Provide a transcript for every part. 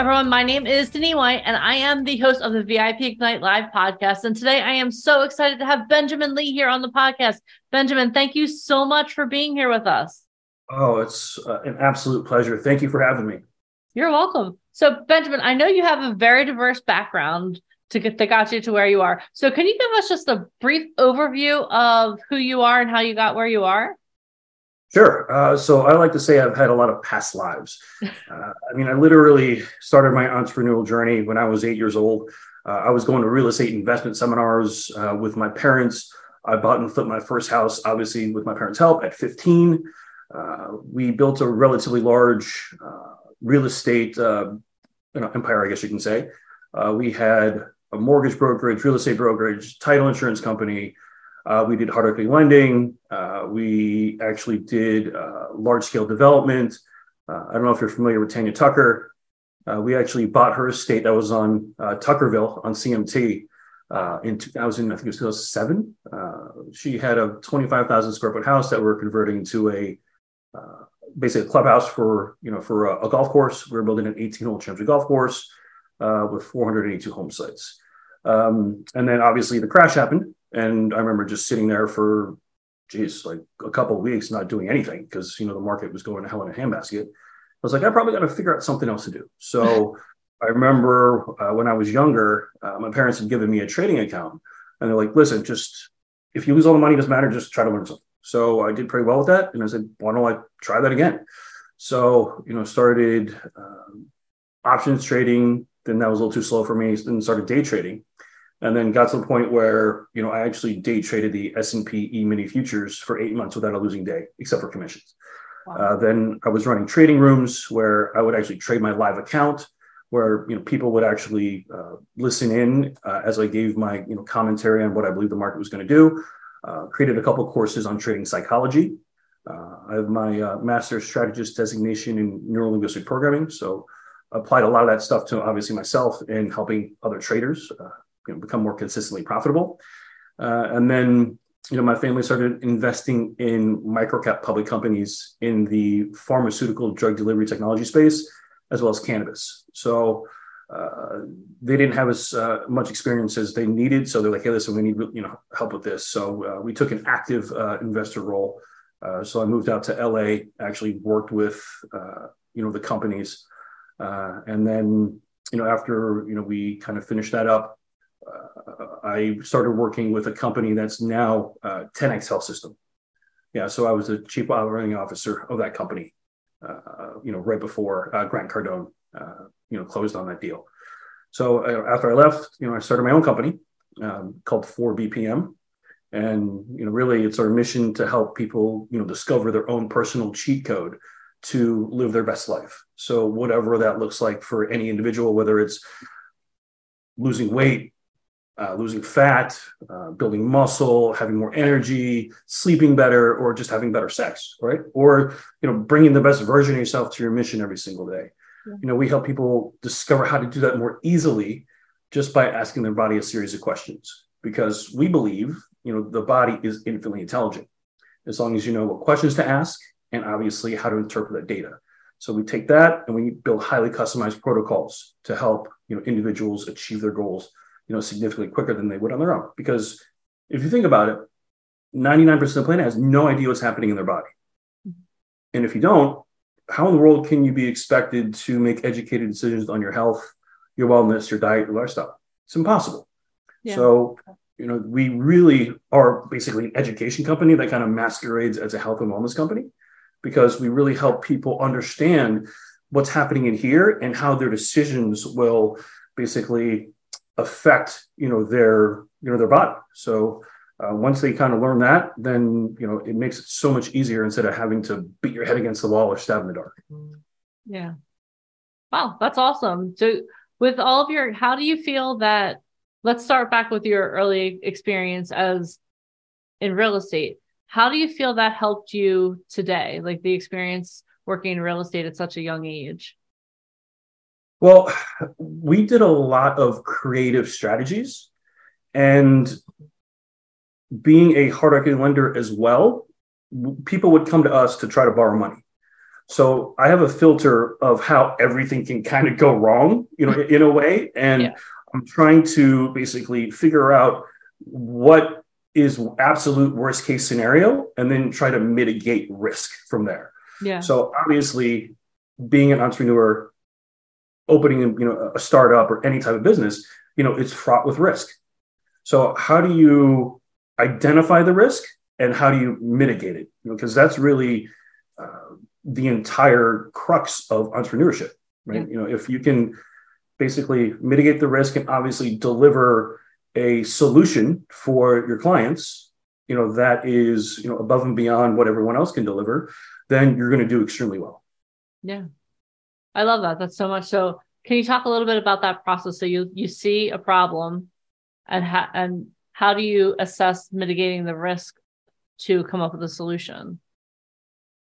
Everyone. My name is Denise White, and I am the host of the VIP Ignite Live podcast. And today I am so excited to have Benjamin Lee here on the podcast. Benjamin, thank you so much for being here with us. Oh, it's uh, an absolute pleasure. Thank you for having me. You're welcome. So, Benjamin, I know you have a very diverse background to get that got you to where you are. So, can you give us just a brief overview of who you are and how you got where you are? Sure. Uh, so I like to say I've had a lot of past lives. Uh, I mean, I literally started my entrepreneurial journey when I was eight years old. Uh, I was going to real estate investment seminars uh, with my parents. I bought and flipped my first house, obviously, with my parents' help at 15. Uh, we built a relatively large uh, real estate you know, empire, I guess you can say. we had a mortgage brokerage, real estate brokerage, title insurance company, uh, we did hard equity lending. Uh, we actually did uh, large scale development. Uh, I don't know if you're familiar with Tanya Tucker. Uh, we actually bought her estate that was on uh, Tuckerville on CMT in 2000, I think it was 2007. she had a 25,000 square foot house that we're converting to a basically a clubhouse for you know for a, a golf course. We are building an 18 hole championship golf course with 482 home sites. Um, and then obviously the crash happened and I remember just sitting there for, geez, like a couple of weeks, not doing anything because you know the market was going to hell in a handbasket. I was like, I probably got to figure out something else to do. So I remember uh, when I was younger, uh, my parents had given me a trading account, and they're like, listen, just if you lose all the money, doesn't matter. Just try to learn something. So I did pretty well with that, and I said, why don't I try that again? So you know, started um, options trading. Then that was a little too slow for me. Then started day trading and then got to the point where you know I actually day traded the S and P E mini futures for eight months without a losing day, except for commissions. Wow. Uh, then I was running trading rooms where I would actually trade my live account, where you know people would actually uh, listen in uh, as I gave my you know commentary on what I believe the market was going to do. Uh, created a couple courses on trading psychology. Uh, I have my uh, master's strategist designation in neuro linguistic programming, so applied a lot of that stuff to obviously myself and helping other traders you know, become more consistently profitable. Uh, and then, you know, my family started investing in microcap public companies in the pharmaceutical drug delivery technology space, as well as cannabis. So uh, they didn't have as uh, much experience as they needed. So they're like, hey, listen, we need you know help with this. So uh, we took an active uh, investor role. Uh, so I moved out to LA, actually worked with you know the companies, and then you know after you know we kind of finished that up I started working with a company that's now uh, 10x Health System. Yeah, so I was the chief operating officer of that company. Uh, you know, right before uh, Grant Cardone, uh, you know, closed on that deal. So uh, after I left, you know, I started my own company um, called 4BPM, and you know, really, it's our mission to help people, you know, discover their own personal cheat code to live their best life. So whatever that looks like for any individual, whether it's losing weight, uh, losing fat, uh, building muscle, having more energy, sleeping better, or just having better sex, right? Or you know, bringing the best version of yourself to your mission every single day. Yeah. You know, we help people discover how to do that more easily just by asking their body a series of questions because we believe, you know, the body is infinitely intelligent as long as you know what questions to ask and obviously how to interpret that data. So we take that and we build highly customized protocols to help you know individuals achieve their goals you know, significantly quicker than they would on their own. Because if you think about it, 99% of the planet has no idea what's happening in their body. Mm-hmm. And if you don't, how in the world can you be expected to make educated decisions on your health, your wellness, your diet, your lifestyle? It's impossible. Yeah. So, you know, we really are basically an education company that kind of masquerades as a health and wellness company because we really help people understand what's happening in here and how their decisions will basically affect you know their you know their body so uh, once they kind of learn that then you know it makes it so much easier instead of having to beat your head against the wall or stab in the dark yeah wow that's awesome so with all of your how do you feel that let's start back with your early experience as in real estate. How do you feel that helped you today? Like the experience working in real estate at such a young age? Well, we did a lot of creative strategies and being a hard equity lender as well, people would come to us to try to borrow money. So I have a filter of how everything can kind of go wrong, you know, in a way. And yeah. I'm trying to basically figure out what is absolute worst case scenario and then try to mitigate risk from there. Yeah. So obviously being an entrepreneur, opening you know a startup or any type of business, you know, it's fraught with risk. So how do you identify the risk and how do you mitigate it? Because you know, that's really uh, the entire crux of entrepreneurship, right? Yeah. You know, if you can basically mitigate the risk and obviously deliver a solution for your clients, you know, that is, you know, above and beyond what everyone else can deliver, then you're going to do extremely well. Yeah. I love that. That's so much. So can you talk a little bit about that process? So you you see a problem and how and how do you assess mitigating the risk to come up with a solution?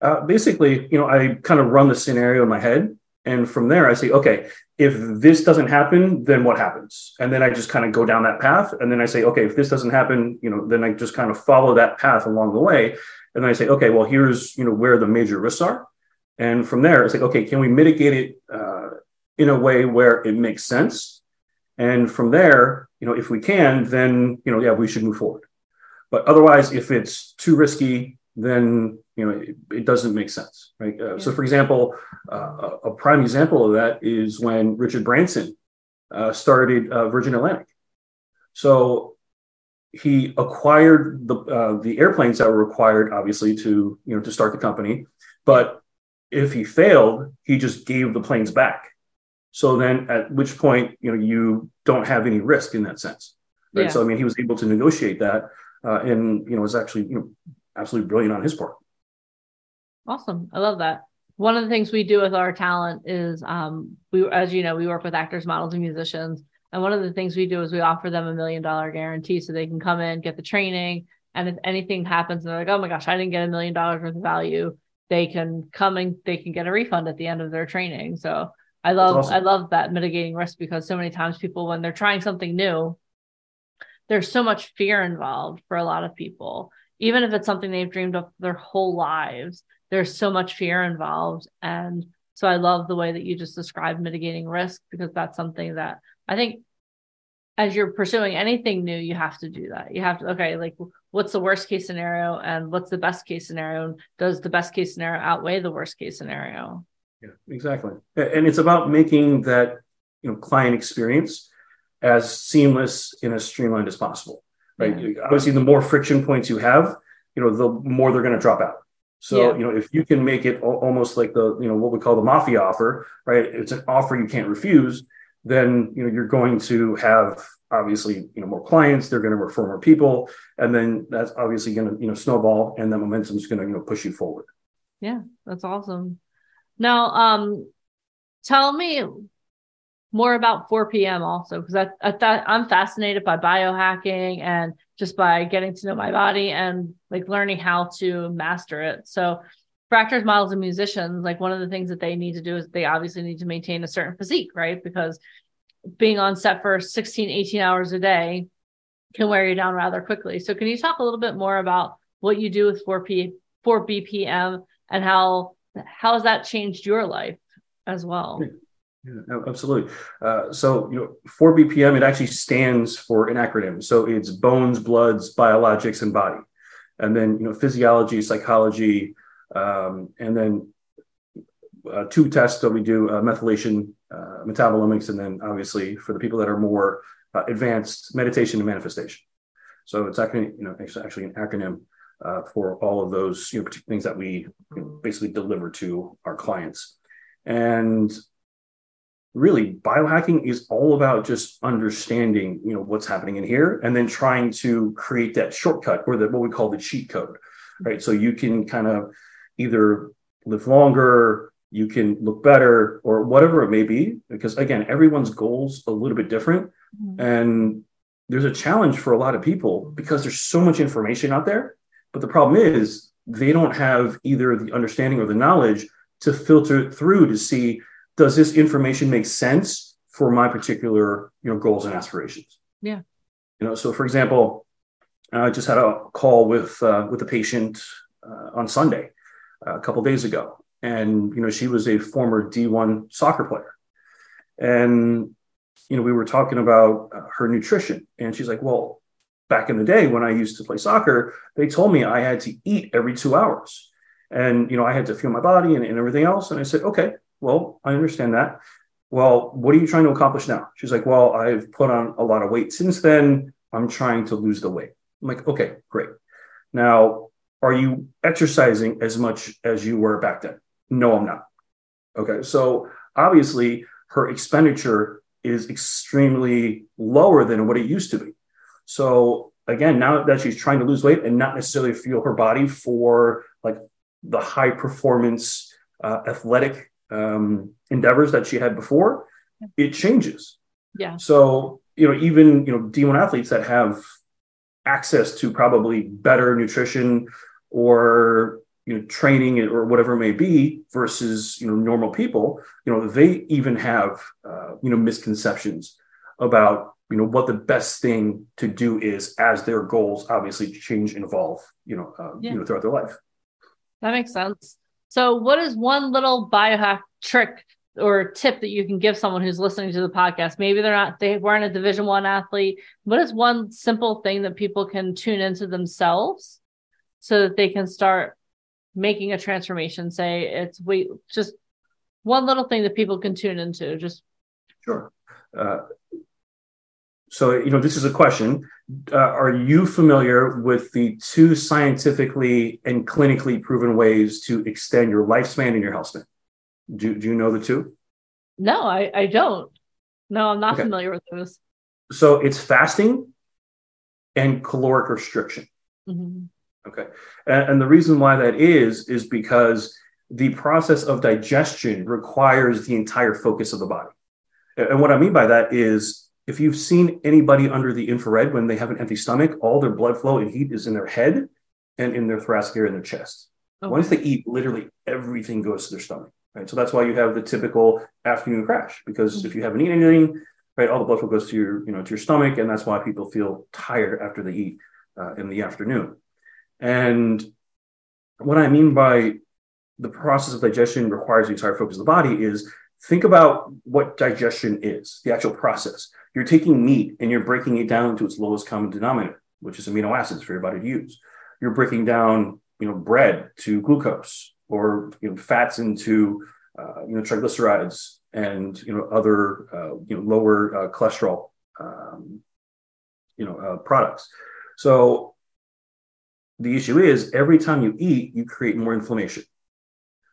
Uh, basically, you know, I kind of run the scenario in my head and from there, I say, okay, if this doesn't happen, then what happens? And then I just kind of go down that path. And then I say, okay, if this doesn't happen, you know, then I just kind of follow that path along the way. And then I say, okay, well, here's, you know, where the major risks are. And from there, it's like, okay, can we mitigate it uh, in a way where it makes sense? And from there, you know, if we can, then, you know, yeah, we should move forward. But otherwise, if it's too risky, then you know it, it doesn't make sense right uh, yeah. so for example uh, a prime example of that is when richard branson uh, started uh, virgin atlantic so he acquired the uh, the airplanes that were required obviously to you know to start the company but if he failed he just gave the planes back so then at which point you know you don't have any risk in that sense right yeah. so i mean he was able to negotiate that uh, and you know was actually you know absolutely brilliant on his part. Awesome. I love that. One of the things we do with our talent is um, we, as you know, we work with actors, models, and musicians. And one of the things we do is we offer them a million dollar guarantee so they can come in, get the training. And if anything happens and they're like, oh my gosh, I didn't get a million dollars worth of value, they can come and they can get a refund at the end of their training. So I love awesome. I love that mitigating risk because so many times people when they're trying something new, there's so much fear involved for a lot of people even if it's something they've dreamed of their whole lives, there's so much fear involved. And so I love the way that you just described mitigating risk because that's something that I think as you're pursuing anything new, you have to do that. You have to, okay, like what's the worst case scenario and what's the best case scenario? Does the best case scenario outweigh the worst case scenario? Yeah, exactly. And it's about making that, you know, client experience as seamless and as streamlined as possible right? Yeah. Obviously, the more friction points you have, you know, the more they're going to drop out. So, yeah. you know, if you can make it almost like the, you know, what we call the mafia offer, right? It's an offer you can't refuse. Then, you know, you're going to have obviously, you know, more clients. They're going to refer more people, and then that's obviously going to, you know, snowball, and the momentum is going to, you know, push you forward. Yeah, that's awesome. Now, um, tell me more about 4 p.m. also because I, I thought I'm fascinated by biohacking and just by getting to know my body and like learning how to master it. So for actors, models, and musicians, like one of the things that they need to do is they obviously need to maintain a certain physique, right? Because being on set for 16, 18 hours a day can wear you down rather quickly. So can you talk a little bit more about what you do with 4P 4 BPM and how how has that changed your life as well? Yeah, absolutely. Uh, so, you know, 4BPM, it actually stands for an acronym. So it's bones, bloods, biologics, and body. And then, you know, physiology, psychology, um, and then uh, two tests that we do uh, methylation, uh, metabolomics, and then obviously for the people that are more uh, advanced, meditation and manifestation. So it's actually, you know, it's actually an acronym uh, for all of those, you know, things that we basically deliver to our clients. And really biohacking is all about just understanding you know what's happening in here and then trying to create that shortcut or the what we call the cheat code right so you can kind of either live longer you can look better or whatever it may be because again everyone's goals a little bit different mm-hmm. and there's a challenge for a lot of people because there's so much information out there. But the problem is they don't have either the understanding or the knowledge to filter through to see does this information make sense for my particular you know goals and aspirations. Yeah. You know, so for example, I just had a call with uh, with a patient uh, on Sunday a couple days ago, and you know she was a former D1 soccer player, and you know we were talking about uh, her nutrition, and she's like, "Well, back in the day when I used to play soccer, they told me I had to eat every two hours, and you know I had to feel my body and, and everything else." And I said, "Okay, well, I understand that." Well, what are you trying to accomplish now? She's like, Well, I've put on a lot of weight since then. I'm trying to lose the weight. I'm like, Okay, great. Now, are you exercising as much as you were back then? No, I'm not. Okay. So obviously, her expenditure is extremely lower than what it used to be. So again, now that she's trying to lose weight and not necessarily feel her body for like the high performance uh, athletic um, endeavors that she had before, it changes. Yeah. So you know, even you know, D1 athletes that have access to probably better nutrition or you know training or whatever it may be versus you know normal people you know they even have uh, you know misconceptions about you know what the best thing to do is as their goals obviously change and evolve you know uh, yeah. you know throughout their life. That makes sense. So what is one little biohack trick or tip that you can give someone who's listening to the podcast? Maybe they're not they weren't a division one athlete. What is one simple thing that people can tune into themselves so that they can start making a transformation. Say it's we just one little thing that people can tune into just sure. Uh, so you know this is a question. Uh, are you familiar with the two scientifically and clinically proven ways to extend your lifespan and your health span do, do you know the two? No i, I don't. No i'm not okay. familiar with those. So it's fasting and caloric restriction. Mm-hmm. Okay. And, and the reason why that is, is because the process of digestion requires the entire focus of the body. And what I mean by that is if you've seen anybody under the infrared when they have an empty stomach, all their blood flow and heat is in their head and in their thoracic area and their chest. Okay. Once they eat, literally everything goes to their stomach. Right. So that's why you have the typical afternoon crash, because mm-hmm. if you haven't eaten anything, right, all the blood flow goes to your, you know, to your stomach, and that's why people feel tired after they eat uh, in the afternoon. And what I mean by the process of digestion requires the entire focus of the body is think about what digestion is, the actual process. You're taking meat and you're breaking it down to its lowest common denominator, which is amino acids for your body to use. You're breaking down, you know, bread to glucose or you know, fats into, uh, you know, triglycerides and you know other uh, you know lower uh, cholesterol, um, you know, uh, products. So the issue is every time you eat, you create more inflammation.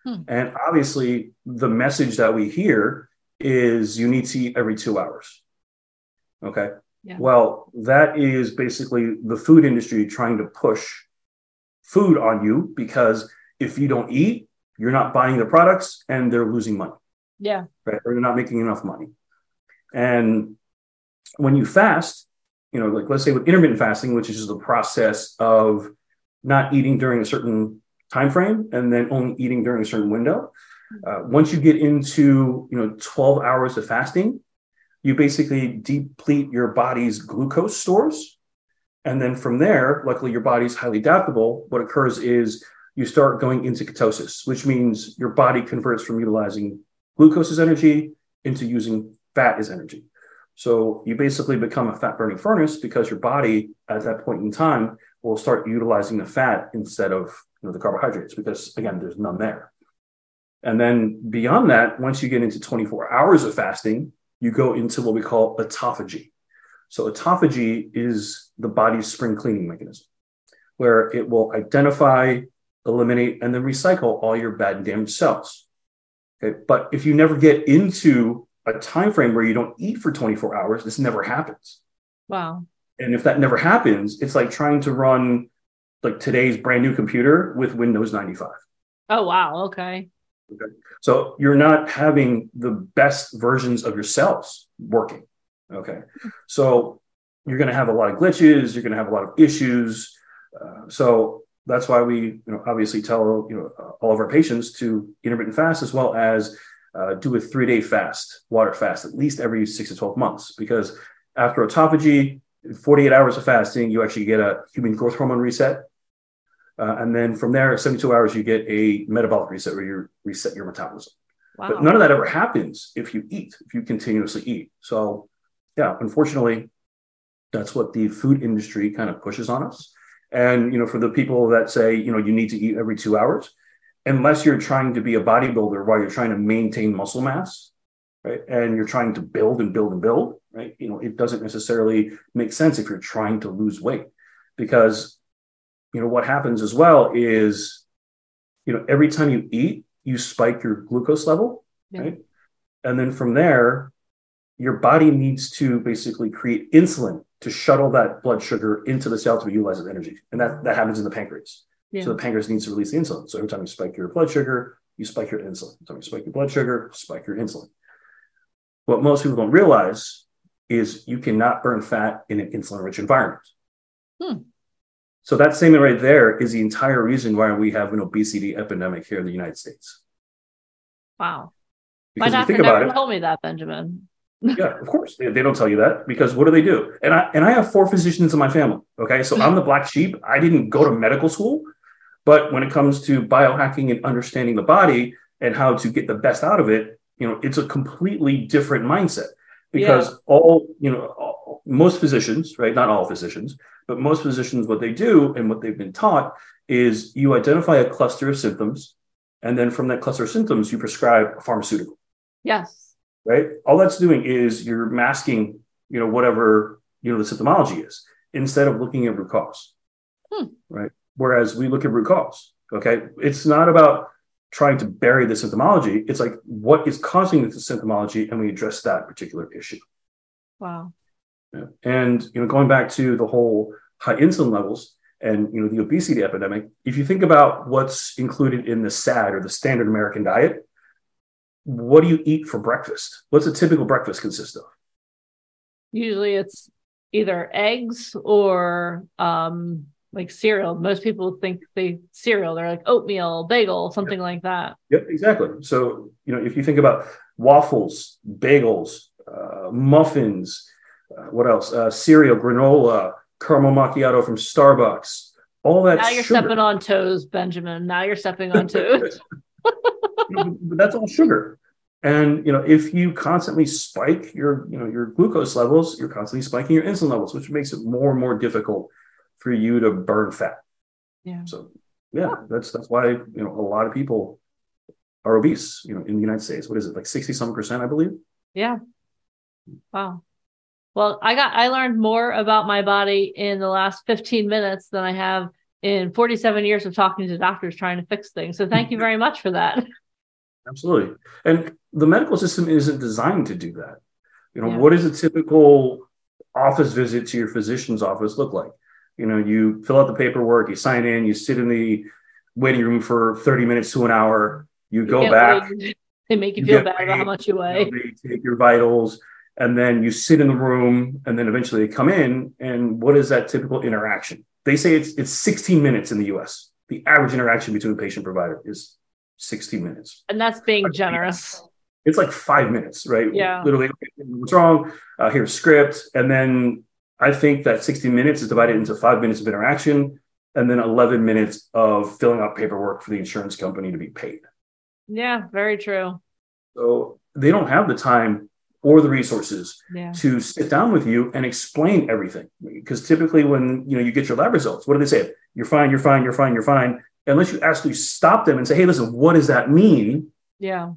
Hmm. And obviously, the message that we hear is you need to eat every two hours. Okay. Yeah. Well, that is basically the food industry trying to push food on you because if you don't eat, you're not buying the products and they're losing money. Yeah. Right. Or they're not making enough money. And when you fast, you know, like let's say with intermittent fasting, which is just the process of not eating during a certain time frame and then only eating during a certain window. Uh, once you get into you know 12 hours of fasting, you basically deplete your body's glucose stores. And then from there, luckily your body's highly adaptable. What occurs is you start going into ketosis, which means your body converts from utilizing glucose as energy into using fat as energy. So you basically become a fat burning furnace because your body at that point in time will start utilizing the fat instead of you know, the carbohydrates because again, there's none there. And then beyond that, once you get into 24 hours of fasting, you go into what we call autophagy. So autophagy is the body's spring cleaning mechanism, where it will identify, eliminate, and then recycle all your bad and damaged cells. Okay. But if you never get into a time frame where you don't eat for 24 hours, this never happens. Wow. And if that never happens, it's like trying to run like today's brand new computer with Windows 95. Oh, wow. Okay. Okay. So you're not having the best versions of yourselves working. Okay. So you're going to have a lot of glitches. You're going to have a lot of issues. Uh, so that's why we, you know, obviously tell you know all of our patients to intermittent fast as well as uh, do a three day fast, water fast, at least every six to twelve months. Because after autophagy, 48 hours of fasting, you actually get a human growth hormone reset. Uh, and then from there, 72 hours, you get a metabolic reset where you reset your metabolism. Wow. But none of that ever happens if you eat, if you continuously eat. So, yeah, unfortunately, that's what the food industry kind of pushes on us. And, you know, for the people that say, you know, you need to eat every two hours, unless you're trying to be a bodybuilder while you're trying to maintain muscle mass, right? And you're trying to build and build and build, right? You know, it doesn't necessarily make sense if you're trying to lose weight because, you know, what happens as well is, you know, every time you eat, you spike your glucose level, yeah. right? And then from there, your body needs to basically create insulin to shuttle that blood sugar into the cell to be utilized as energy. And that, that happens in the pancreas. Yeah. So the pancreas needs to release the insulin. So every time you spike your blood sugar, you spike your insulin. Every time you spike your blood sugar, spike your insulin. What most people don't realize is you cannot burn fat in an insulin rich environment. Hmm. So that statement right there is the entire reason why we have an obesity epidemic here in the United States. Wow. Because My doctor never it, told me that, Benjamin. yeah, of course. They, they, don't tell you that because what do they do? And I and I have four physicians in my family. Okay. So I'm the black sheep. I didn't go to medical school, but when it comes to biohacking and understanding the body and how to get the best out of it, you know, it's a completely different mindset because yeah. all, you know, all, most physicians, right? Not all physicians, but most physicians, what they do and what they've been taught is you identify a cluster of symptoms, and then from that cluster of symptoms, you prescribe a pharmaceutical. Yes. Right. All that's doing is you're masking, you know, whatever you know the symptomology is, instead of looking at root cause. Hmm. Right. Whereas we look at root cause. Okay. It's not about trying to bury the symptomology. It's like what is causing the symptomology, and we address that particular issue. Wow. Yeah. And you know, going back to the whole high insulin levels and you know the obesity epidemic, if you think about what's included in the SAD or the standard American diet, what do you eat for breakfast? What's a typical breakfast consist of? Usually, it's either eggs or um, like cereal. Most people think they cereal. They're like oatmeal, bagel, something yep. like that. Yep, exactly. So you know, if you think about waffles, bagels, uh, muffins, uh, what else? Uh, cereal, granola, caramel macchiato from Starbucks. All that. Now you're sugar. stepping on toes, Benjamin. Now you're stepping on toes. but that's all sugar. And you know, if you constantly spike your, you know, your glucose levels, you're constantly spiking your insulin levels, which makes it more and more difficult for you to burn fat. Yeah. So yeah, that's that's why you know a lot of people are obese. You know, in the United States, what is it like sixty some percent, I believe. Yeah. Wow. Well, I got I learned more about my body in the last fifteen minutes than I have in 47 years of talking to doctors trying to fix things. So thank you very much for that. Absolutely. And the medical system isn't designed to do that. You know, yeah. what does a typical office visit to your physician's office look like? You know, you fill out the paperwork, you sign in, you sit in the waiting room for 30 minutes to an hour, you, you go back. They make you, you feel bad paid, about how much you weigh. They take your vitals, and then you sit in the room, and then eventually they come in. And what is that typical interaction? They say it's it's 16 minutes in the US. The average interaction between patient provider is 16 minutes. And that's being generous. It's like five minutes, right? Yeah. Literally, what's wrong? Uh, here's script. And then I think that 60 minutes is divided into five minutes of interaction and then 11 minutes of filling out paperwork for the insurance company to be paid. Yeah, very true. So they don't have the time or the resources yeah. to sit down with you and explain everything. Because typically when you know you get your lab results, what do they say? You're fine, you're fine, you're fine, you're fine. Unless you actually stop them and say, hey, listen, what does that mean? Yeah.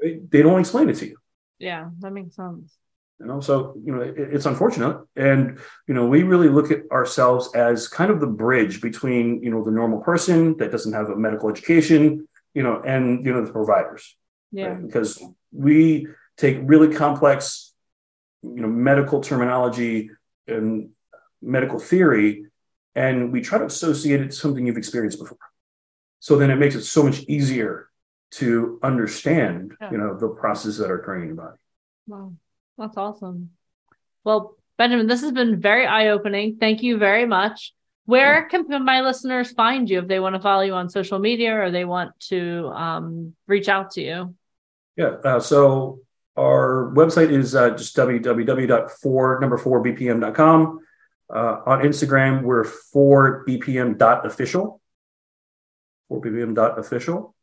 They don't explain it to you. Yeah, that makes sense you know? So you know it, it's unfortunate. And you know we really look at ourselves as kind of the bridge between you know the normal person that doesn't have a medical education you know and you know the providers. Yeah. Right? because we take really complex you know medical terminology and medical theory and we try to associate it to something you've experienced before. So then it makes it so much easier to understand yeah. you know the processes that are occurring in your body. Wow that's awesome. Well, Benjamin, this has been very eye opening. Thank you very much. Where can my listeners find you if they want to follow you on social media or they want to um, reach out to you? Yeah. Uh, so our website is uh, just www.4 number 4 bpm.com. Uh, on Instagram, we're 4bpm.official. 4bpm.official.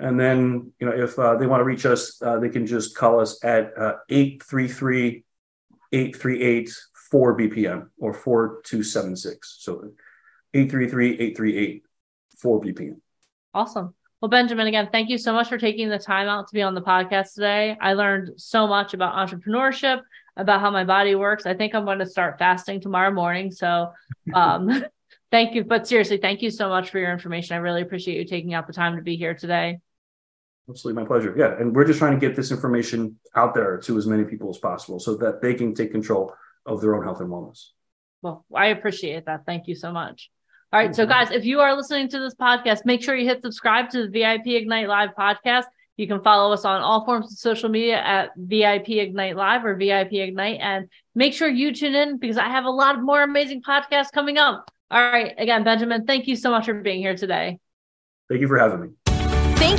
And then, you know, if uh, they want to reach us, uh, they can just call us at uh, 833 838 4 BPM or 4276. So 833 838 4 BPM. Awesome. Well, Benjamin, again, thank you so much for taking the time out to be on the podcast today. I learned so much about entrepreneurship, about how my body works. I think I'm going to start fasting tomorrow morning. So, um, thank you. But seriously, thank you so much for your information. I really appreciate you taking out the time to be here today. Absolutely, my pleasure. Yeah, and we're just trying to get this information out there to as many people as possible so that they can take control of their own health and wellness. Well, I appreciate that. Thank you so much. All right. So, guys, if you are listening to this podcast, make sure you hit subscribe to the VIP Ignite Live podcast. You can follow us on all forms of social media at VIP Ignite Live or VIP Ignite. And make sure you tune in because I have a lot of more amazing podcasts coming up. All right. Again, Benjamin, thank you so much for being here today. Thank you for having me.